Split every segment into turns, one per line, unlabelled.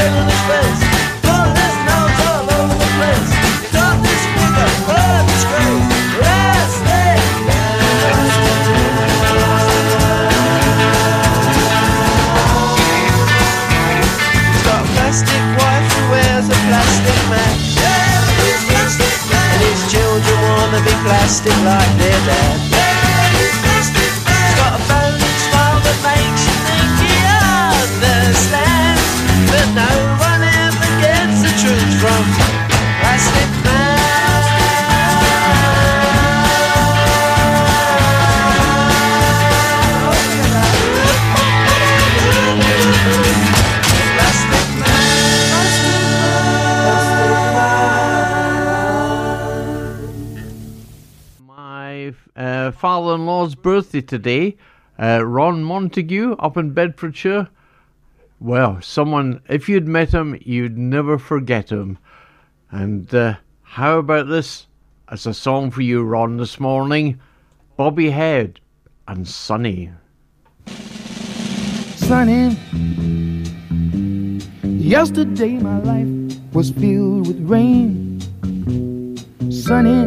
el birthday today, uh, Ron Montague up in Bedfordshire. Well, someone, if you'd met him, you'd never forget him. And uh, how about this as a song for you, Ron, this morning? Bobby Hebb and Sunny.
sunny. Yesterday my life was filled with rain. Sunny,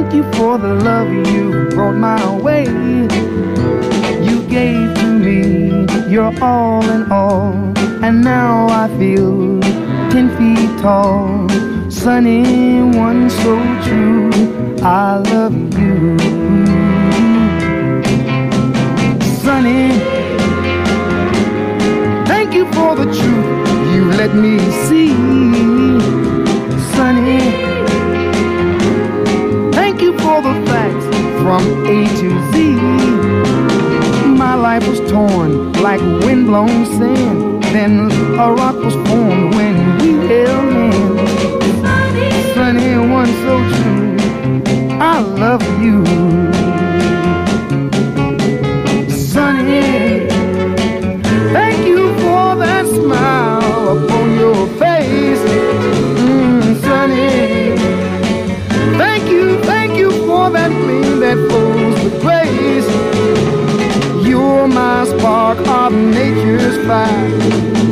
Thank you for the love you brought my way. You gave to me your all in all, and now I feel ten feet tall. Sunny, one so true. I love you sunny. Thank you for the truth you let me see, sunny. Thank you for the facts from A to Z. My life was torn like windblown sand. Then a rock was formed when we held hands. Sunny, one so true. I love you. That flows with grace. You're my spark of nature's fire.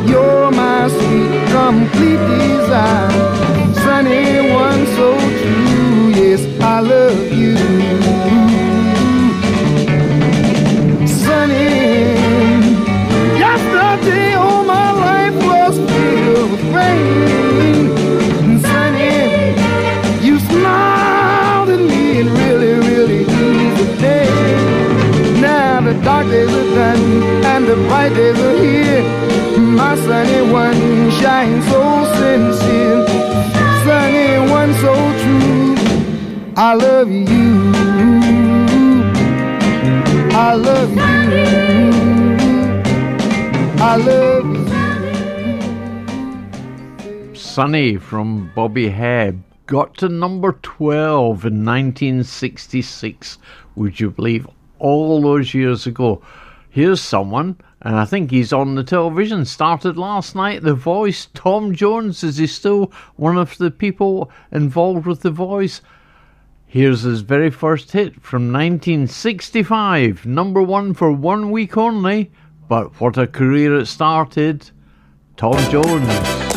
You're my sweet, complete desire. Days are done and the bright days are here. My sunny one shines so sincere. Sunny one so true. I love you. I love you. I love you.
Sunny from Bobby Hebb got to number 12 in 1966. Would you believe? All those years ago. Here's someone, and I think he's on the television. Started last night. The Voice. Tom Jones. Is he still one of the people involved with The Voice? Here's his very first hit from 1965. Number one for one week only. But what a career it started. Tom Jones.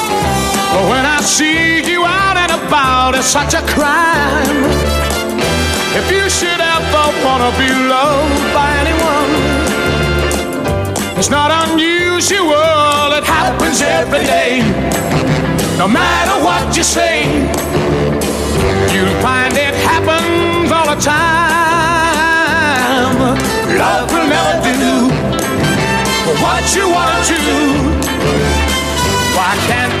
But when I see you out and about it's such a crime. If you should ever wanna be loved by anyone, it's not unusual, it happens every day. No matter what you say, you'll find it happens all the time. Love will never do what you want to. Do. Why can't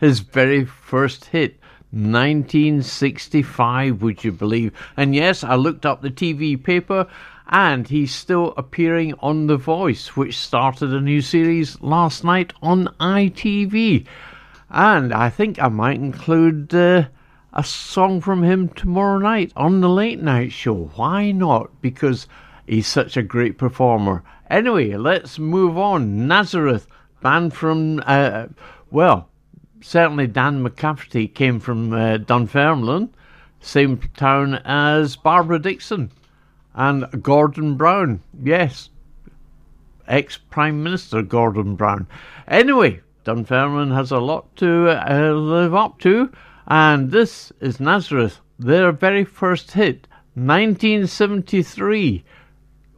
His very first hit, 1965, would you believe? And yes, I looked up the TV paper, and he's still appearing on The Voice, which started a new series last night on ITV. And I think I might include uh, a song from him tomorrow night on the late night show. Why not? Because he's such a great performer. Anyway, let's move on. Nazareth, band from, uh, well, certainly Dan McCafferty came from uh, Dunfermline, same town as Barbara Dickson and Gordon Brown. Yes, ex Prime Minister Gordon Brown. Anyway, Dunfermline has a lot to uh, live up to, and this is Nazareth, their very first hit, 1973,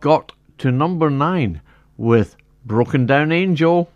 got to number nine with Broken Down Angel.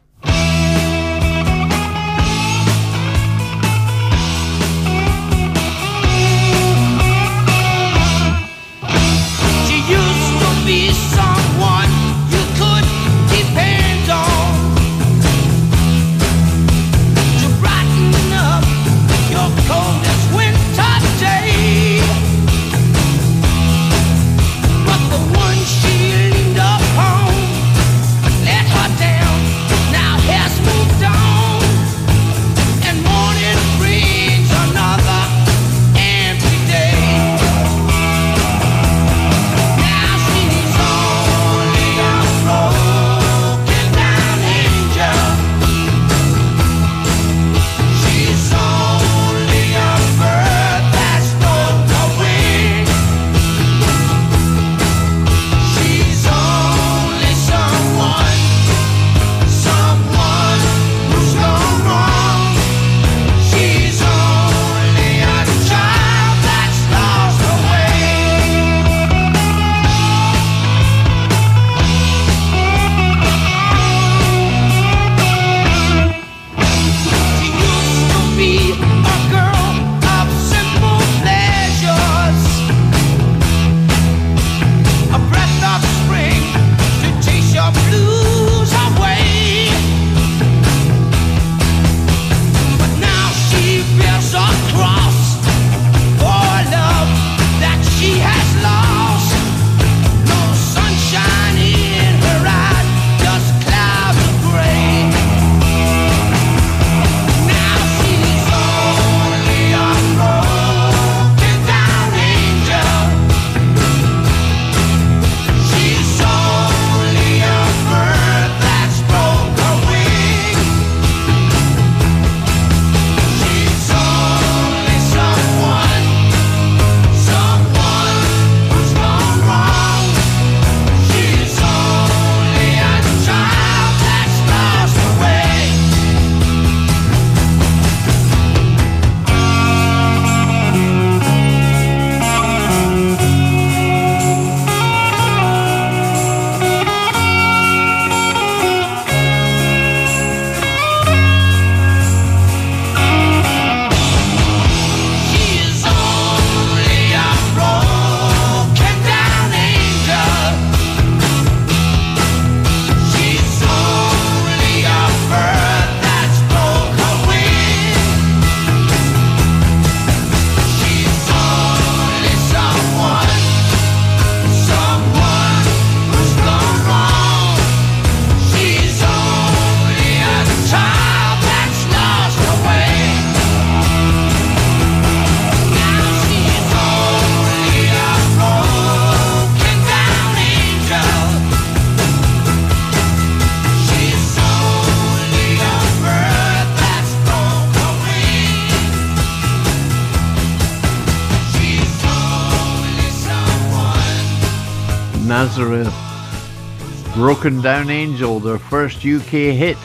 Broken Down Angel, their first UK hit.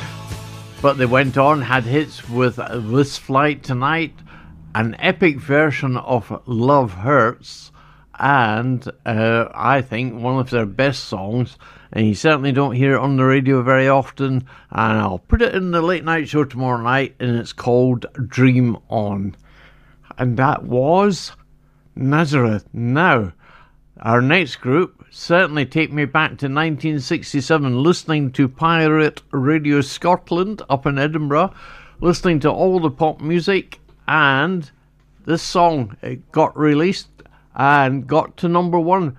But they went on, had hits with This Flight Tonight, an epic version of Love Hurts, and uh, I think one of their best songs. And you certainly don't hear it on the radio very often. And I'll put it in the late night show tomorrow night, and it's called Dream On. And that was Nazareth. Now, our next group certainly take me back to 1967, listening to Pirate Radio Scotland up in Edinburgh, listening to all the pop music, and this song it got released and got to number one.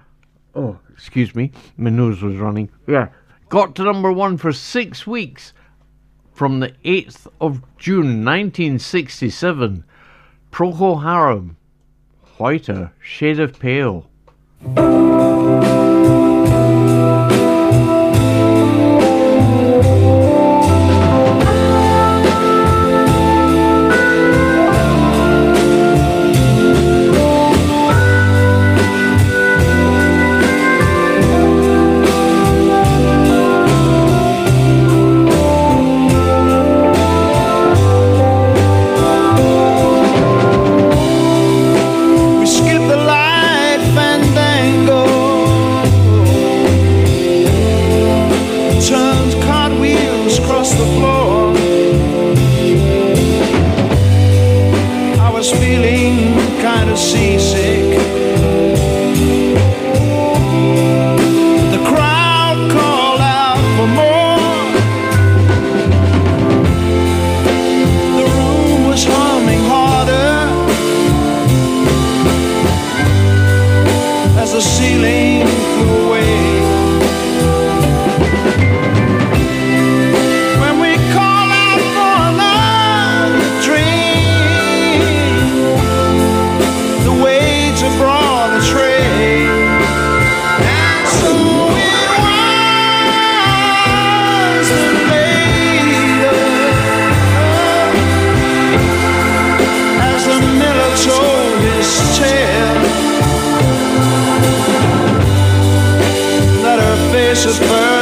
Oh, excuse me, my nose was running. Yeah, got to number one for six weeks from the 8th of June 1967. Procol Harum, Whiter Shade of Pale.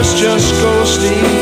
Just ghostly Turn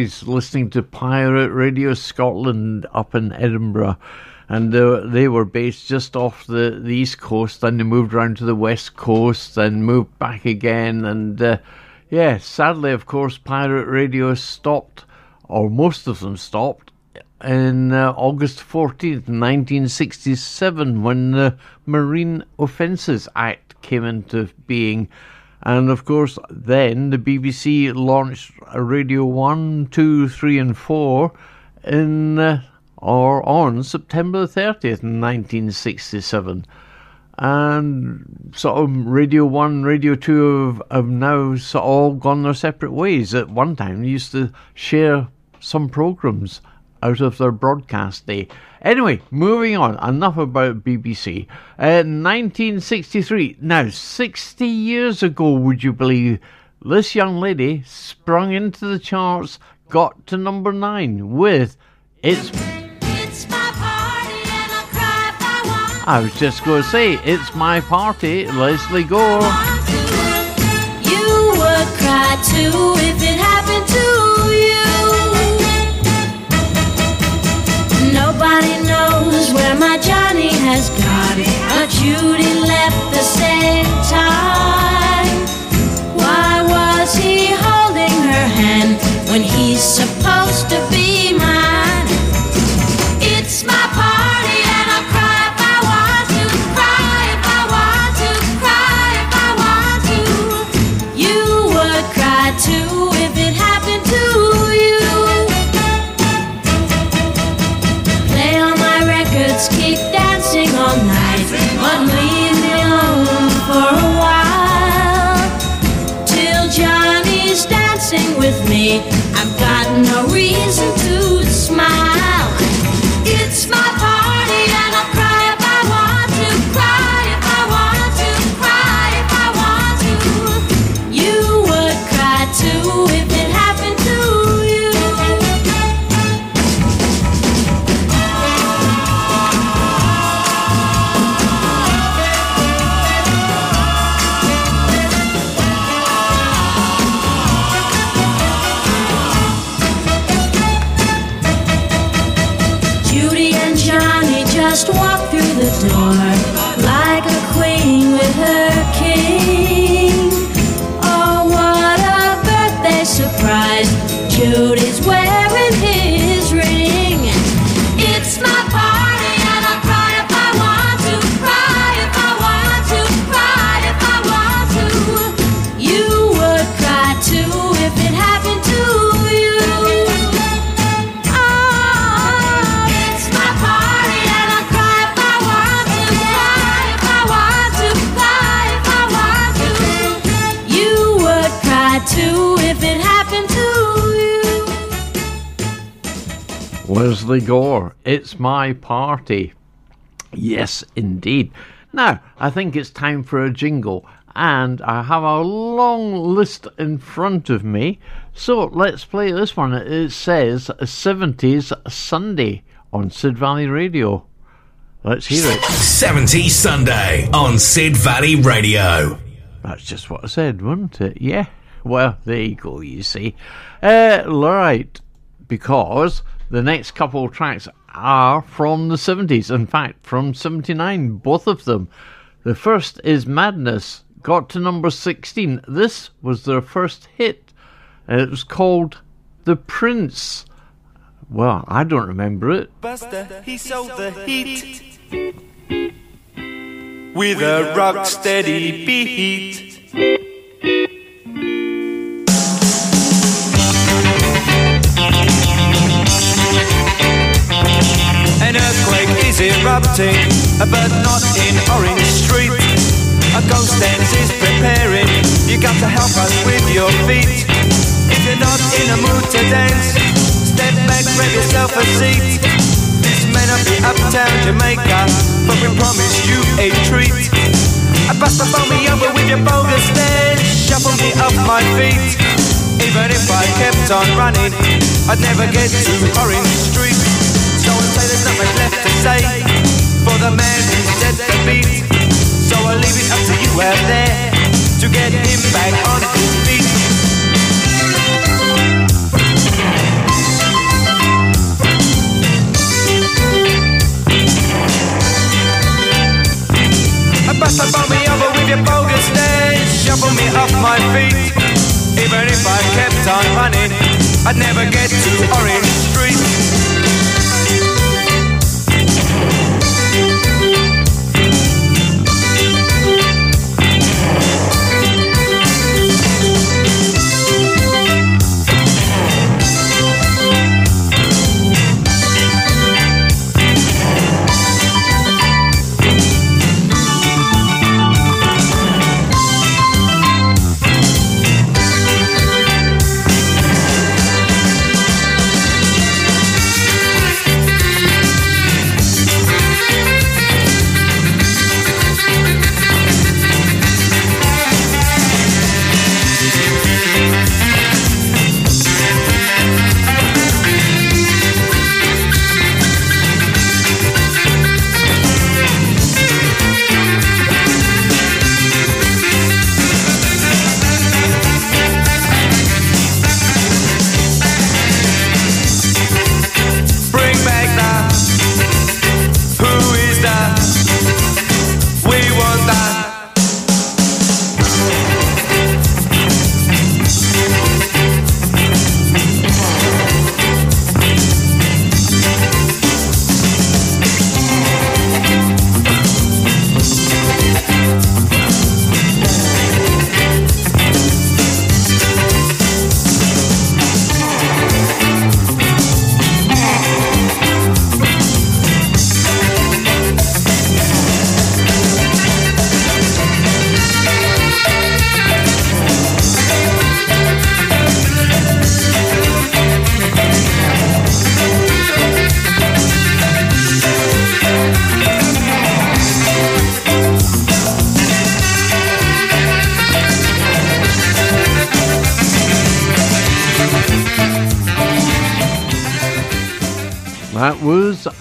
memories listening to Pirate Radio Scotland up in Edinburgh. and they were based just off the, the east coast. Then they moved around to the west coast, then moved back again, and uh, yeah, sadly, of course, pirate radio stopped, or most of them stopped, in uh, August 14th, 1967, when the Marine Offences Act came into being. And of course, then the BBC launched Radio 1, 2, 3, and 4 in uh, or on September 30th, 1967 and sort of Radio 1, Radio 2 have, have now sort of all gone their separate ways. At one time, they used to share some programs out of their broadcast day. Anyway, moving on, enough about BBC. Uh, 1963, now 60 years ago, would you believe, this young lady sprung into the charts, got to number 9 with It's I I was just going to say, it's my party, Lesley Gore.
You would cry too if it happened to Left the same time. Why was he holding her hand when he's supposed reason would too if it happened to you.
Lesley Gore, it's my party. Yes, indeed. Now, I think it's time for a jingle, and I have a long list in front of me. So let's play this one. It says 70s Sunday on Sid Valley Radio. Let's hear it.
70s Sunday on Sid Valley Radio.
That's just what I said, wasn't it? Yeah. Well, there you go, you see. Uh, right, because the next couple of tracks are from the 70s. In fact, from 79, both of them. The first is Madness, got to number 16. This was their first hit, and it was called The Prince. Well, I don't remember it.
Buster, he sold the heat with a rock steady beat. An earthquake is erupting, but not in Orange Street. A ghost dance is preparing. You got to help us with your feet. If you're not in a mood to dance, step back, grab yourself a seat. This may not be uptown Jamaica, but we promise you a treat. I bust the phone me over with your bogus dance, shuffle me off my feet. Even if I kept on running, I'd never get to Orange Street. So I'll say there's not much left to say for the man who set the beat. So I'll leave it up to you out there to get him back on his feet. I'd never get to Orange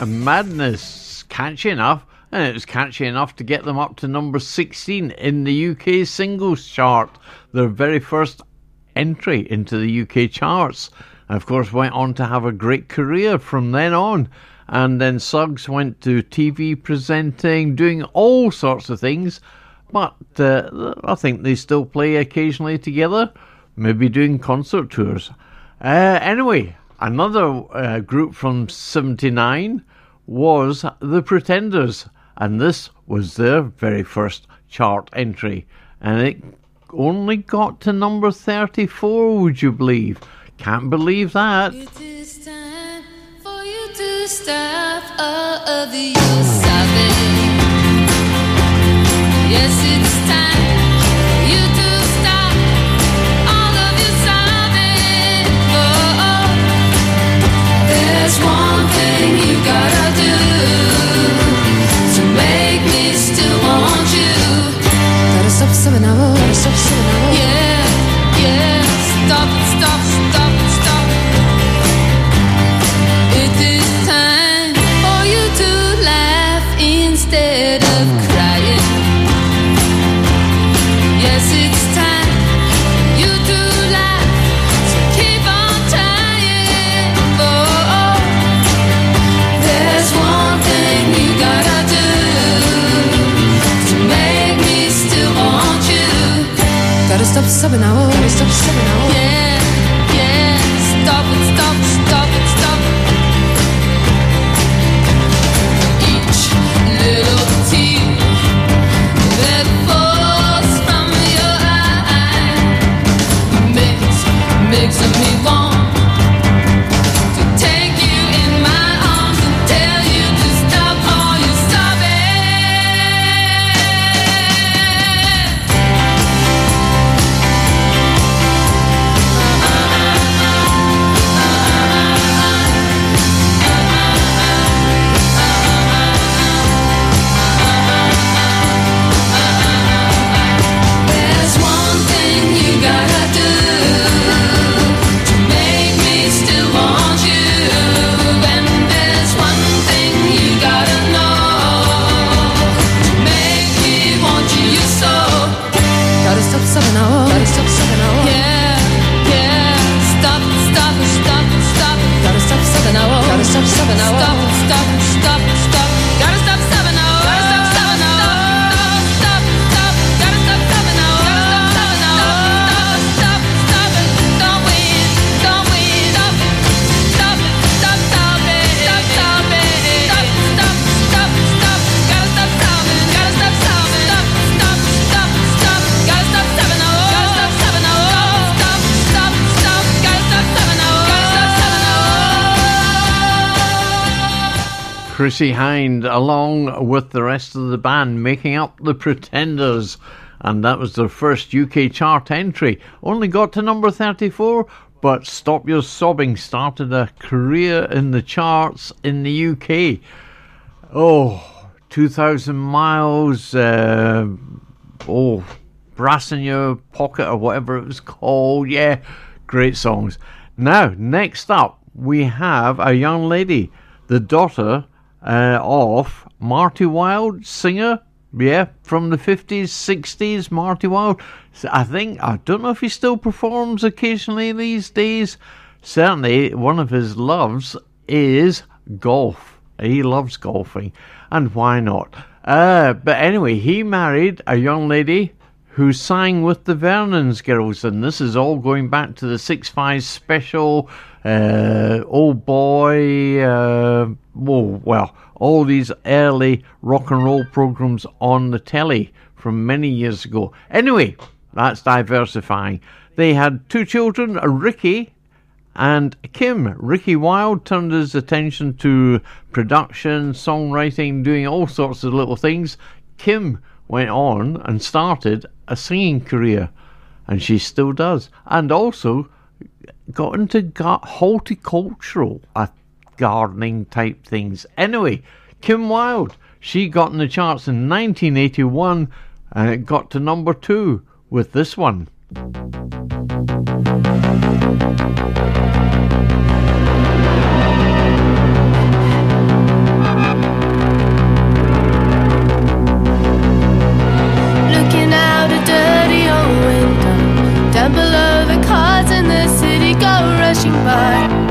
Madness. Catchy enough, and it was catchy enough to get them up to number 16 in the UK singles chart, their very first entry into the UK charts. And of course, went on to have a great career from then on. And then Suggs went to TV presenting, doing all sorts of things. But uh, I think they still play occasionally together, maybe doing concert tours. Uh, anyway, another uh, group from 79 was The Pretenders, and this was their very first chart entry. And it only got to number 34, would you believe? Can't believe that.
It is time for you to of. Yes, it's Now, gotta stop sobbing now. Yeah, yeah, of an
hour Chrissie Hynde, along with the rest of the band, making up the Pretenders. And that was their first UK chart entry. Only got to number 34, but Stop Your Sobbing started a career in the charts in the UK. Oh, 2,000 miles, uh, oh, Brass in Your Pocket, or whatever it was called. Yeah, great songs. Now, next up, we have a young lady, the daughter uh, of Marty Wilde, singer. Yeah, from the 50s, 60s, Marty Wilde. I think, I don't know if he still performs occasionally these days. Certainly, one of his loves is golf. He loves golfing, and why not? Uh, but anyway, he married a young lady who sang with the Vernons girls, and this is all going back to the Six Five special, uh, Old Boy, uh, oh, well, all these early rock and roll programs on the telly from many years ago. Anyway, that's diversifying. They had two children, Ricky and Kim. Ricky Wilde turned his attention to production, songwriting, doing all sorts of little things. Kim went on and started a singing career, and she still does. And also got into ga- horticultural uh, gardening type things. Anyway, Kim Wilde, she got in the charts in 1981 and it got to number two with this one.
By.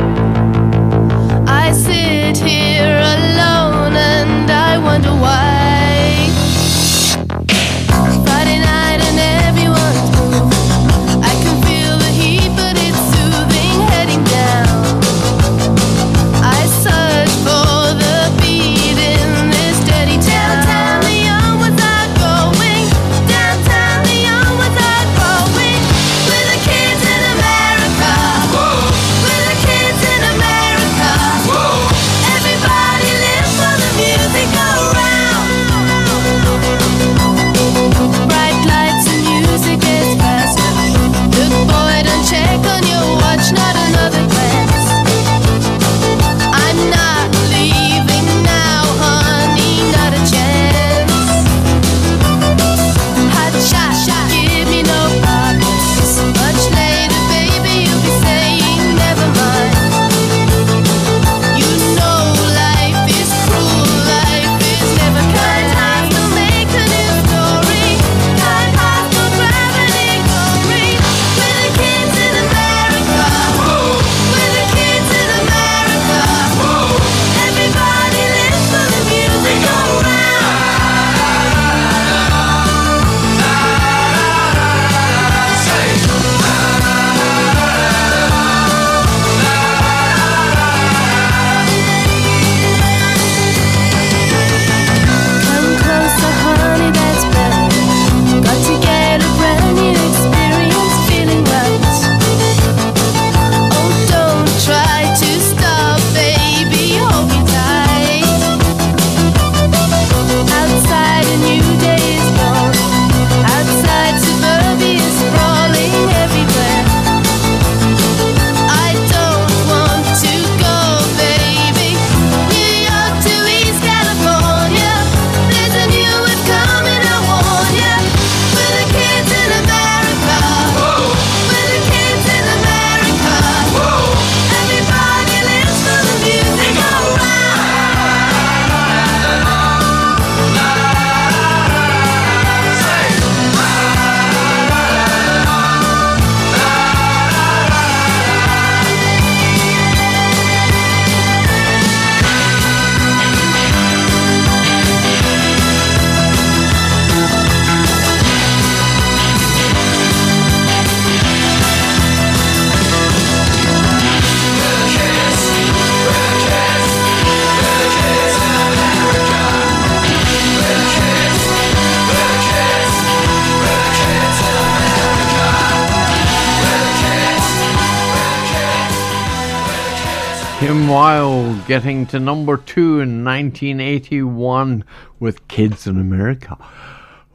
Getting to number two in 1981 with Kids in America.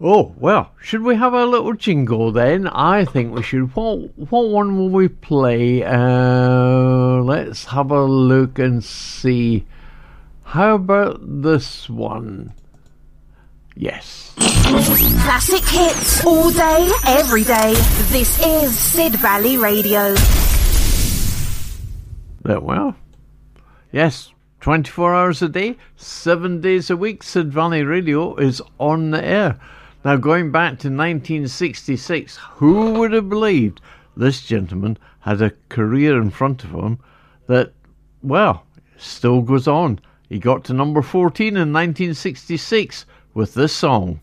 Oh, well, should we have a little jingle then? I think we should. What, what one will we play? Uh, let's have a look and see. How about this one? Yes.
Classic hits all day, every day. This is Sid Valley Radio.
That well. Yes, 24 hours a day, 7 days a week, Sid Valley Radio is on the air. Now, going back to 1966, who would have believed this gentleman had a career in front of him that, well, still goes on? He got to number 14 in 1966 with this song.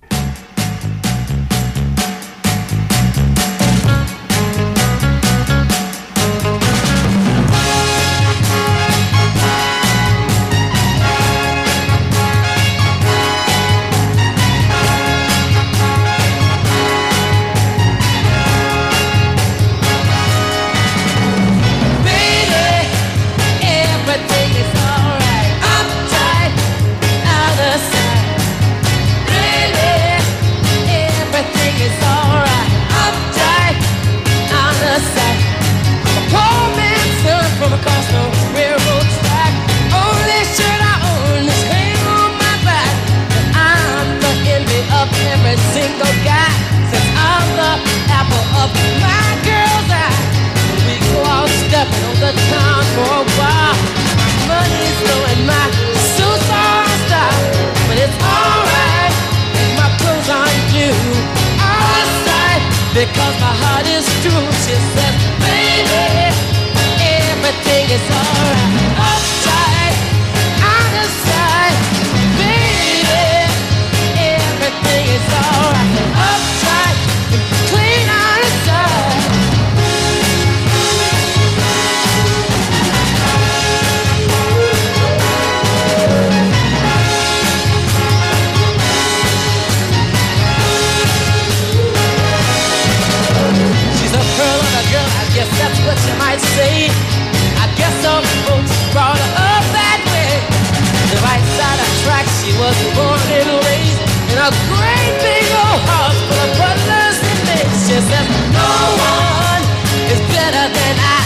Was born and raised in a great big old house full of butlers and maids. She says, no one is better than I.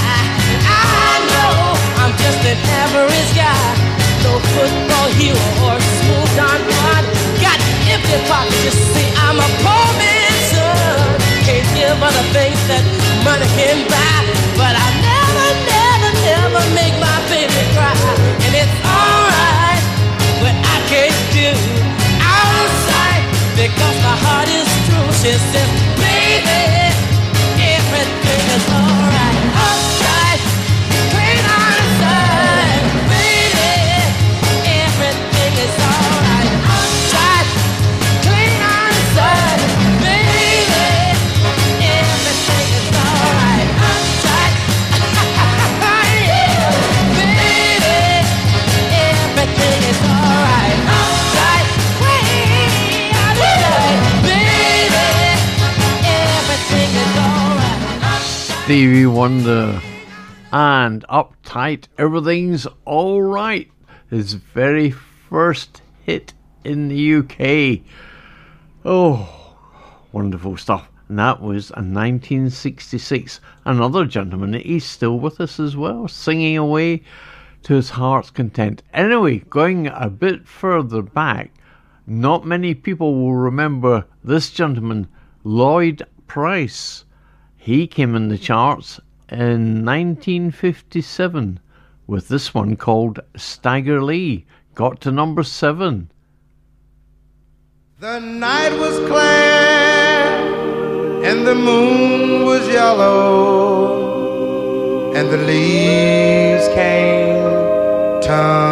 I know I'm just an average guy. No football hero or smooth Don Juan. Got empty pockets, you see, I'm a poor man's son. Can't give other things that money can buy. But I never, can't do outside because my heart is true. She says, baby, everything is alright.
Stevie Wonder and Uptight, Everything's Alright, his very first hit in the UK. Oh, wonderful stuff. And that was in 1966. Another gentleman, he's still with us as well, singing away to his heart's content. Anyway, going a bit further back, not many people will remember this gentleman, Lloyd Price. He came in the charts in 1957 with this one called Stagger Lee. Got to number seven.
The night was clear and the moon was yellow and the leaves came tumbling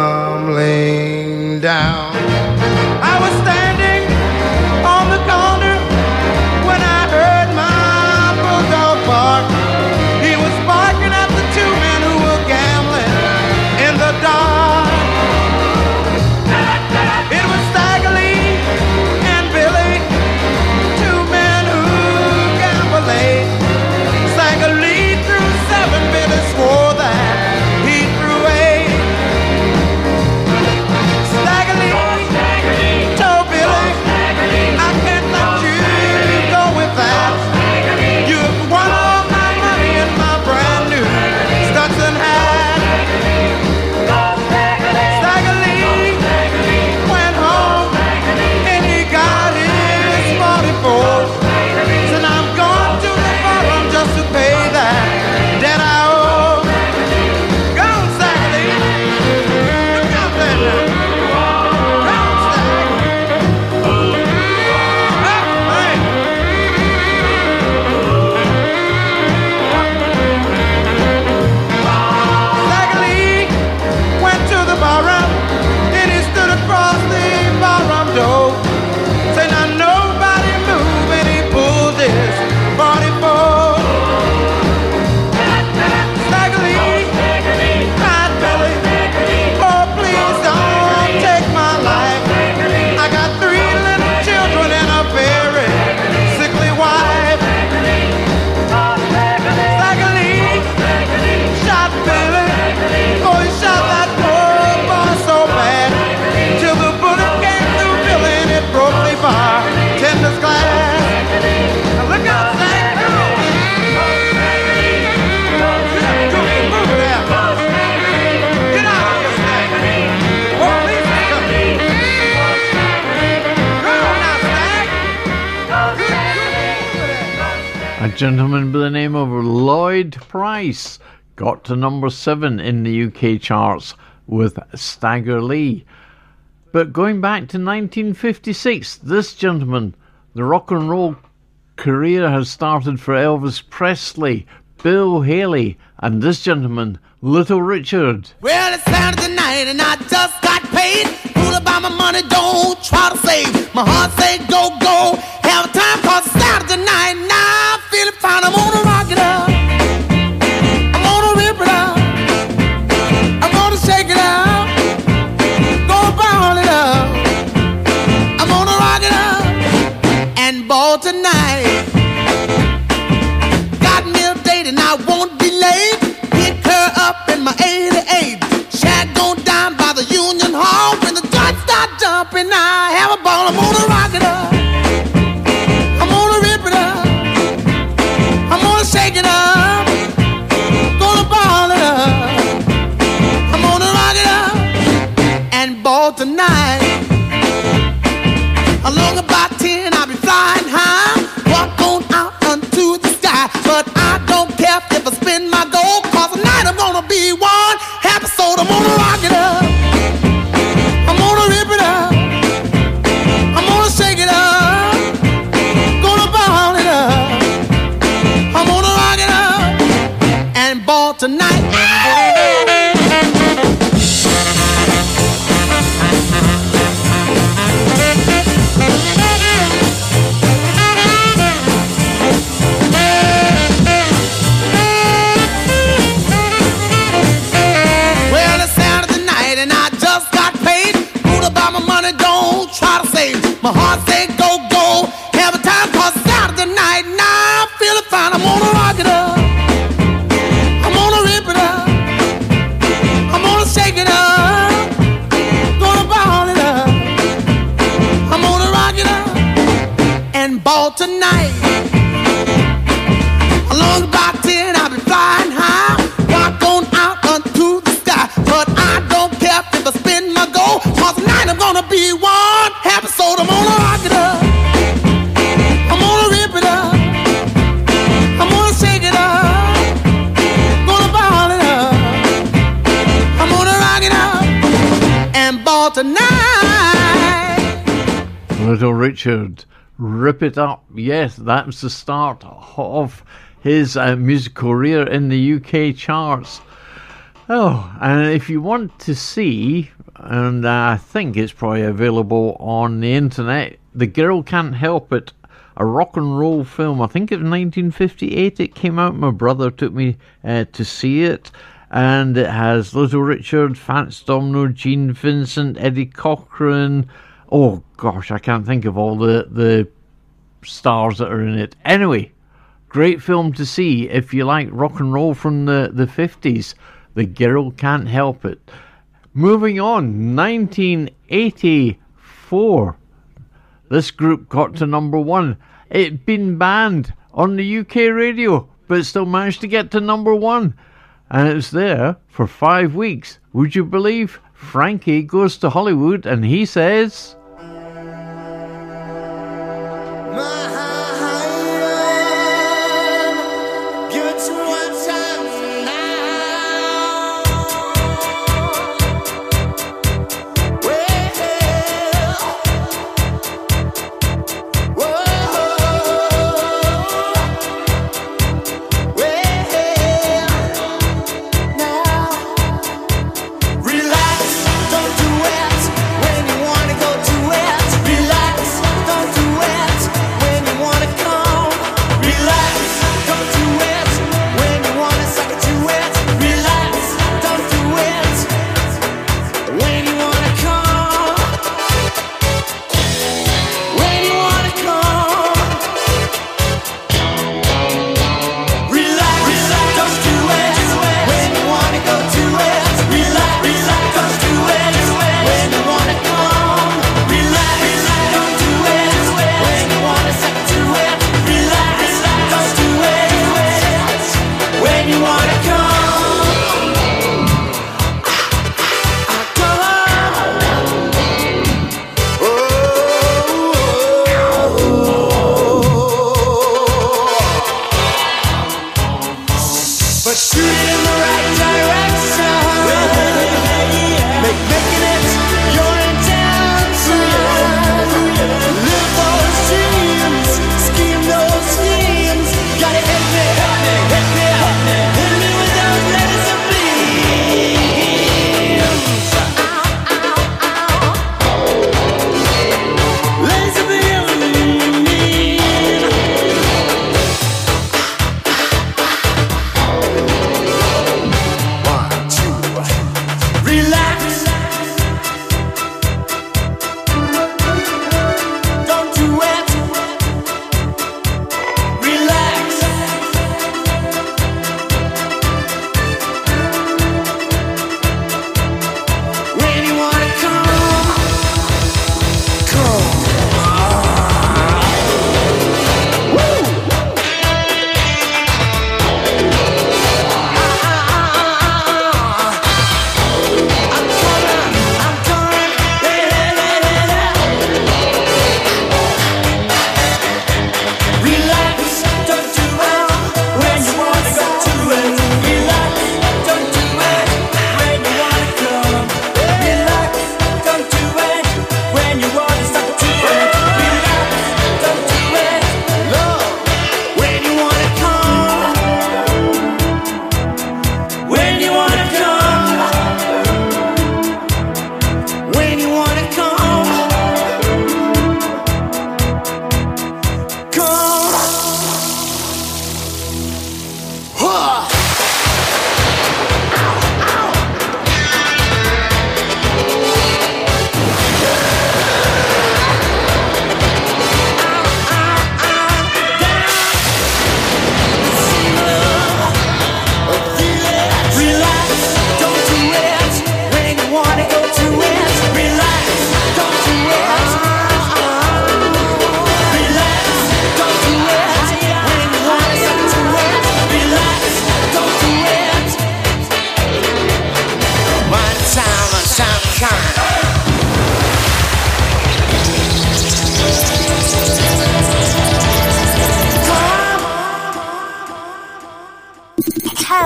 gentleman by the name of Lloyd Price got to number seven in the UK charts with Stagger Lee. But going back to 1956, this gentleman, the rock and roll career has started for Elvis Presley, Bill Haley, and this gentleman, Little Richard.
Well, it's Saturday night and I just got paid. Fool about my money, don't try to save. My heart say go, go. Have a time Saturday night now. I'm fine. I'm gonna rock it up. I'm gonna rip it up. I'm gonna shake it up. Gonna ball it up. I'm gonna rock it up and ball tonight. Got me a date and I won't be late. Pick her up in my 88. Shag down by the Union Hall. When the start jumping, I have a ball. Gonna be one happy soul. I'm gonna rock it up. I'm gonna rip it up. I'm gonna shake it up. Gonna ball it up. I'm gonna rock it up and ball tonight.
Richard, rip it up. Yes, that's the start of his uh, music career in the UK charts. Oh, and if you want to see, and I think it's probably available on the internet, The Girl Can't Help It, a rock and roll film. I think it was 1958 it came out. My brother took me uh, to see it. And it has Little Richard, Fats Domino, Gene Vincent, Eddie Cochran. Oh gosh, I can't think of all the, the stars that are in it. Anyway, great film to see if you like rock and roll from the, the 50s. The Girl Can't Help It. Moving on, 1984. This group got to number one. It'd been banned on the UK radio, but it still managed to get to number one. And it's there for five weeks. Would you believe? Frankie goes to Hollywood and he says.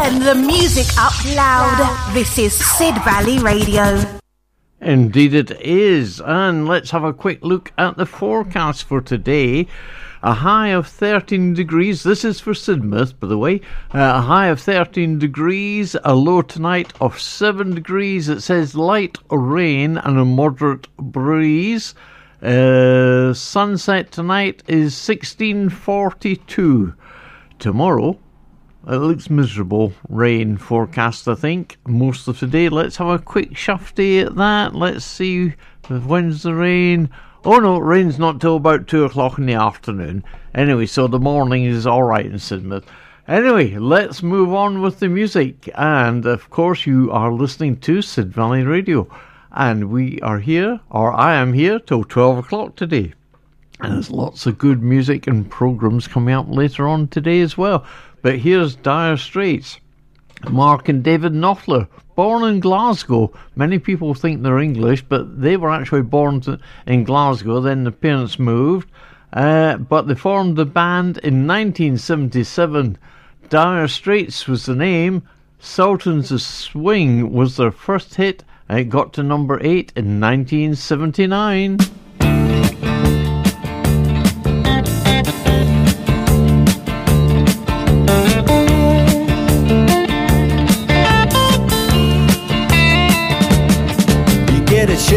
Turn the music up loud. This is Sid Valley Radio.
Indeed, it is. And let's have a quick look at the forecast for today. A high of 13 degrees. This is for Sidmouth, by the way. Uh, a high of 13 degrees. A low tonight of 7 degrees. It says light rain and a moderate breeze. Uh, sunset tonight is 1642. Tomorrow, it looks miserable. Rain forecast, I think, most of today. Let's have a quick shufty at that. Let's see when's the rain. Oh no, it rain's not till about two o'clock in the afternoon. Anyway, so the morning is alright in Sidmouth. Anyway, let's move on with the music. And of course, you are listening to Sid Valley Radio. And we are here, or I am here, till 12 o'clock today. And there's lots of good music and programs coming up later on today as well. But here's Dire Straits. Mark and David Knopfler, born in Glasgow. Many people think they're English, but they were actually born to, in Glasgow. Then the parents moved, uh, but they formed the band in 1977. Dire Straits was the name. Sultans of Swing was their first hit, and it got to number eight in 1979.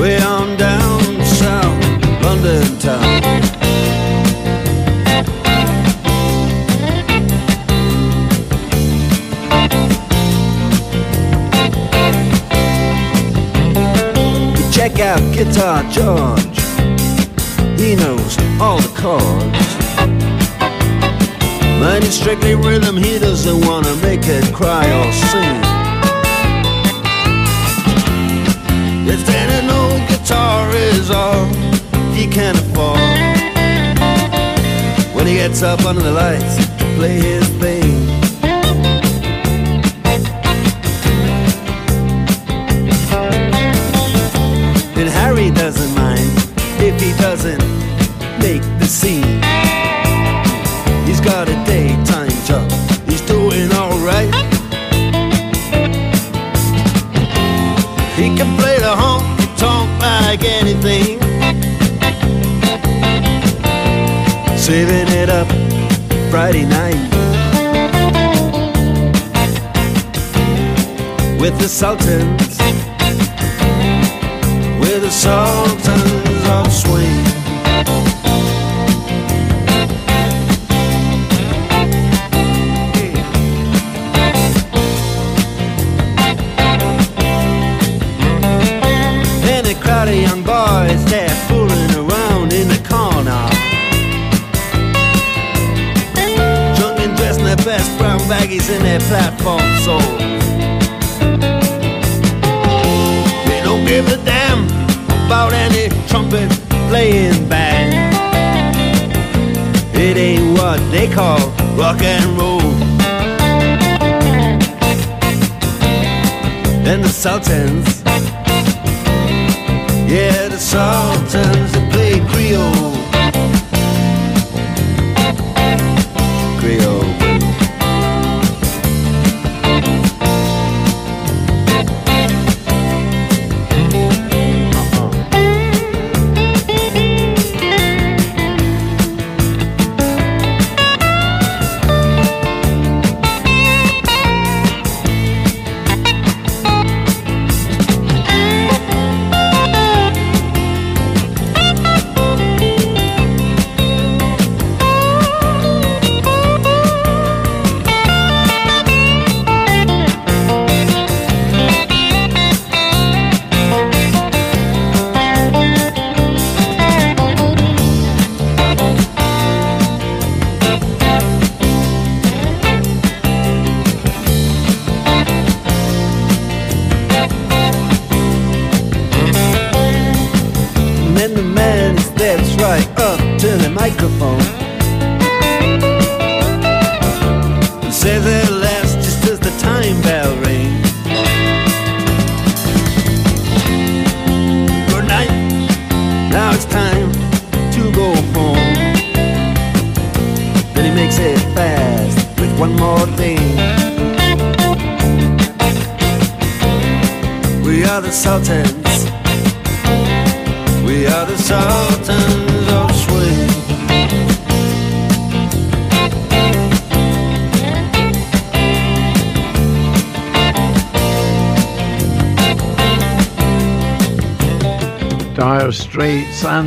Way on down south, London town. You check out Guitar George. He knows all the chords. Mine is strictly rhythm, he doesn't wanna make it cry or sing. If all he can afford. When he gets up under the lights to play his thing. And Harry doesn't mind if he doesn't make the scene like. Saving it up Friday night with the Sultans, with the Sultans of Swing. Baggies in their platform soles. They don't give a damn about any trumpet playing band. It ain't what they call rock and roll. And the Sultans yeah, the Sultans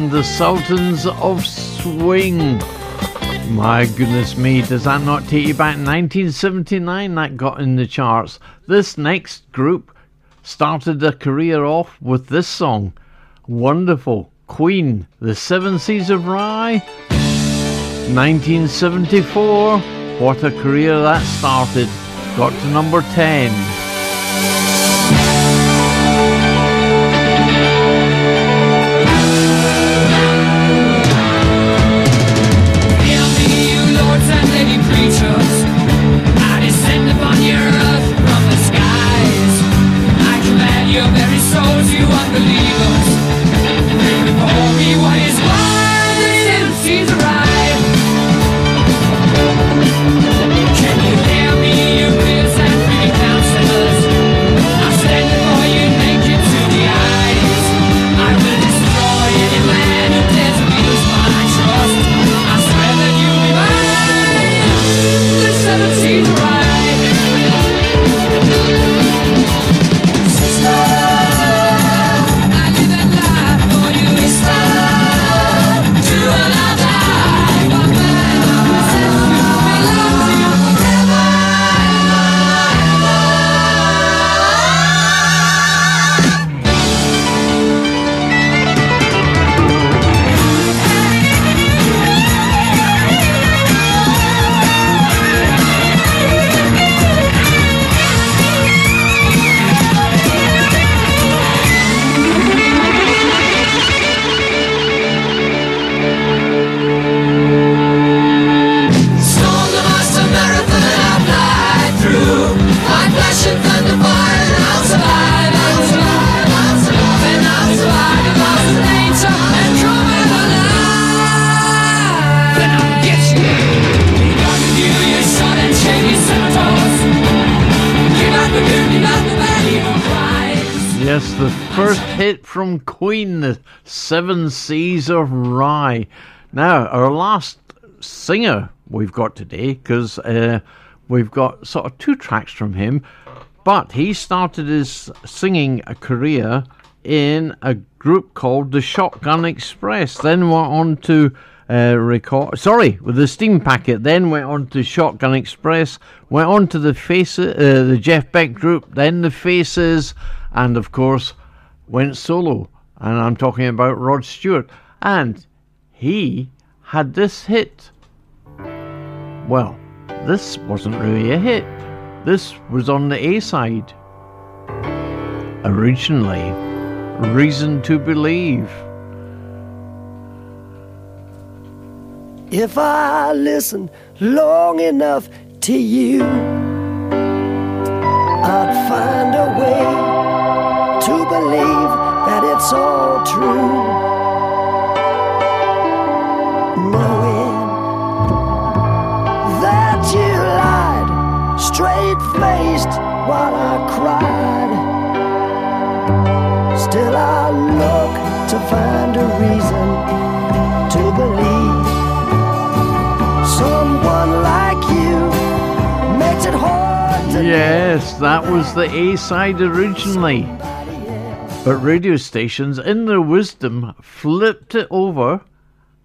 and the Sultans of Swing.
My goodness me, does that not take you back? 1979 that got in the charts. This next group started their career off with this song. Wonderful. Queen, The Seven Seas of Rhye. 1974. What a career that started. Got to number 10.
Souls, you unbelievers. Before me what
Queen, the Seven Seas of Rhye. Now, our last singer we've got today, because uh, we've got sort of two tracks from him, but he started his singing career in a group called the Shotgun Express, then went on to uh, record. Sorry, with the Steam Packet. Then went on to Shotgun Express. Went on to the Faces, uh, the Jeff Beck group. Then the Faces, and of course went solo. And I'm talking about Rod Stewart. And he had this hit. Well, this wasn't really a hit. This was on the A side. Originally, Reason to Believe.
If I listen long enough to you, I'd find a way to believe it's all true. Knowing that you lied straight faced while I cried. Still, I look to find a reason to believe someone like you makes it hard
Yes, that was the A side originally. But radio stations, in their wisdom, flipped it over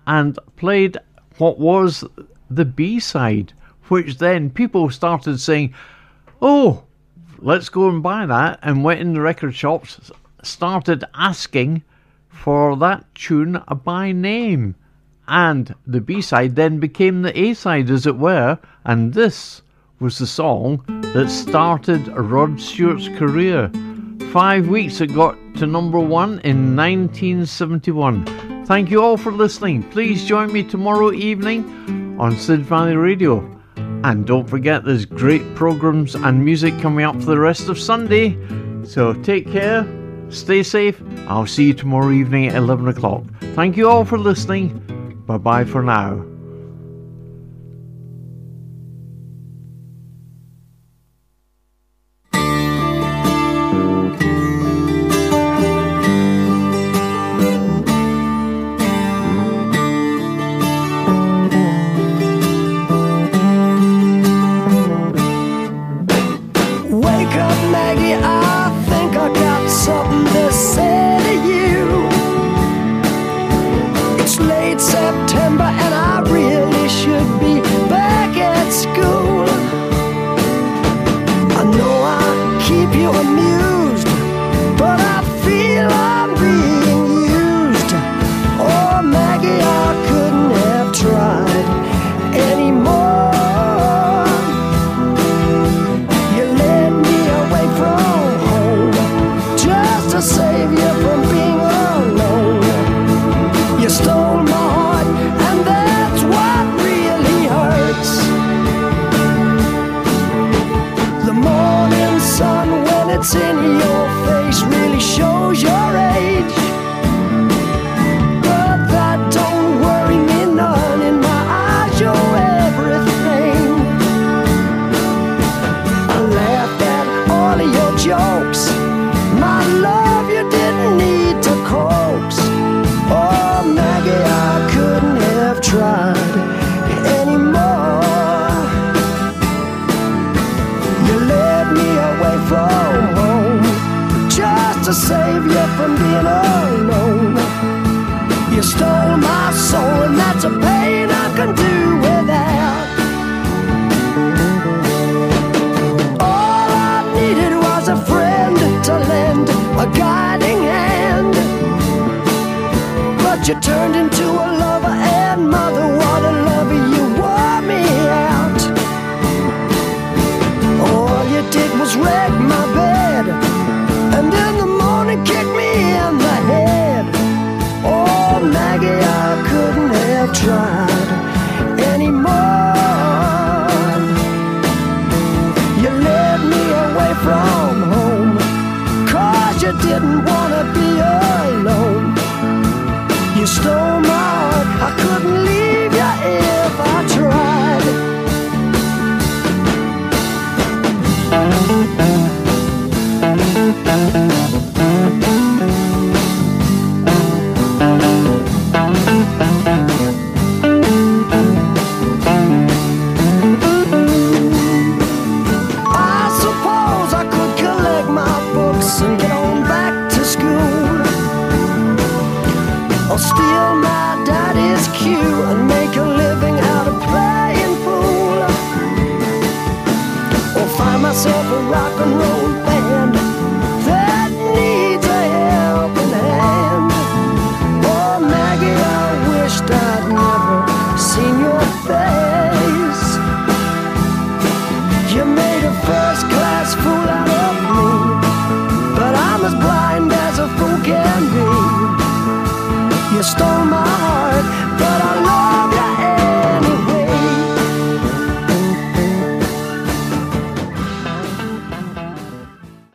and played what was the B side, which then people started saying, Oh, let's go and buy that, and went in the record shops, started asking for that tune by name. And the B side then became the A side, as it were, and this was the song that started Rod Stewart's career. Five weeks it got to number one in 1971. Thank you all for listening. Please join me tomorrow evening on Sid Valley Radio. And don't forget, there's great programs and music coming up for the rest of Sunday. So take care, stay safe. I'll see you tomorrow evening at 11 o'clock. Thank you all for listening. Bye bye for now.
do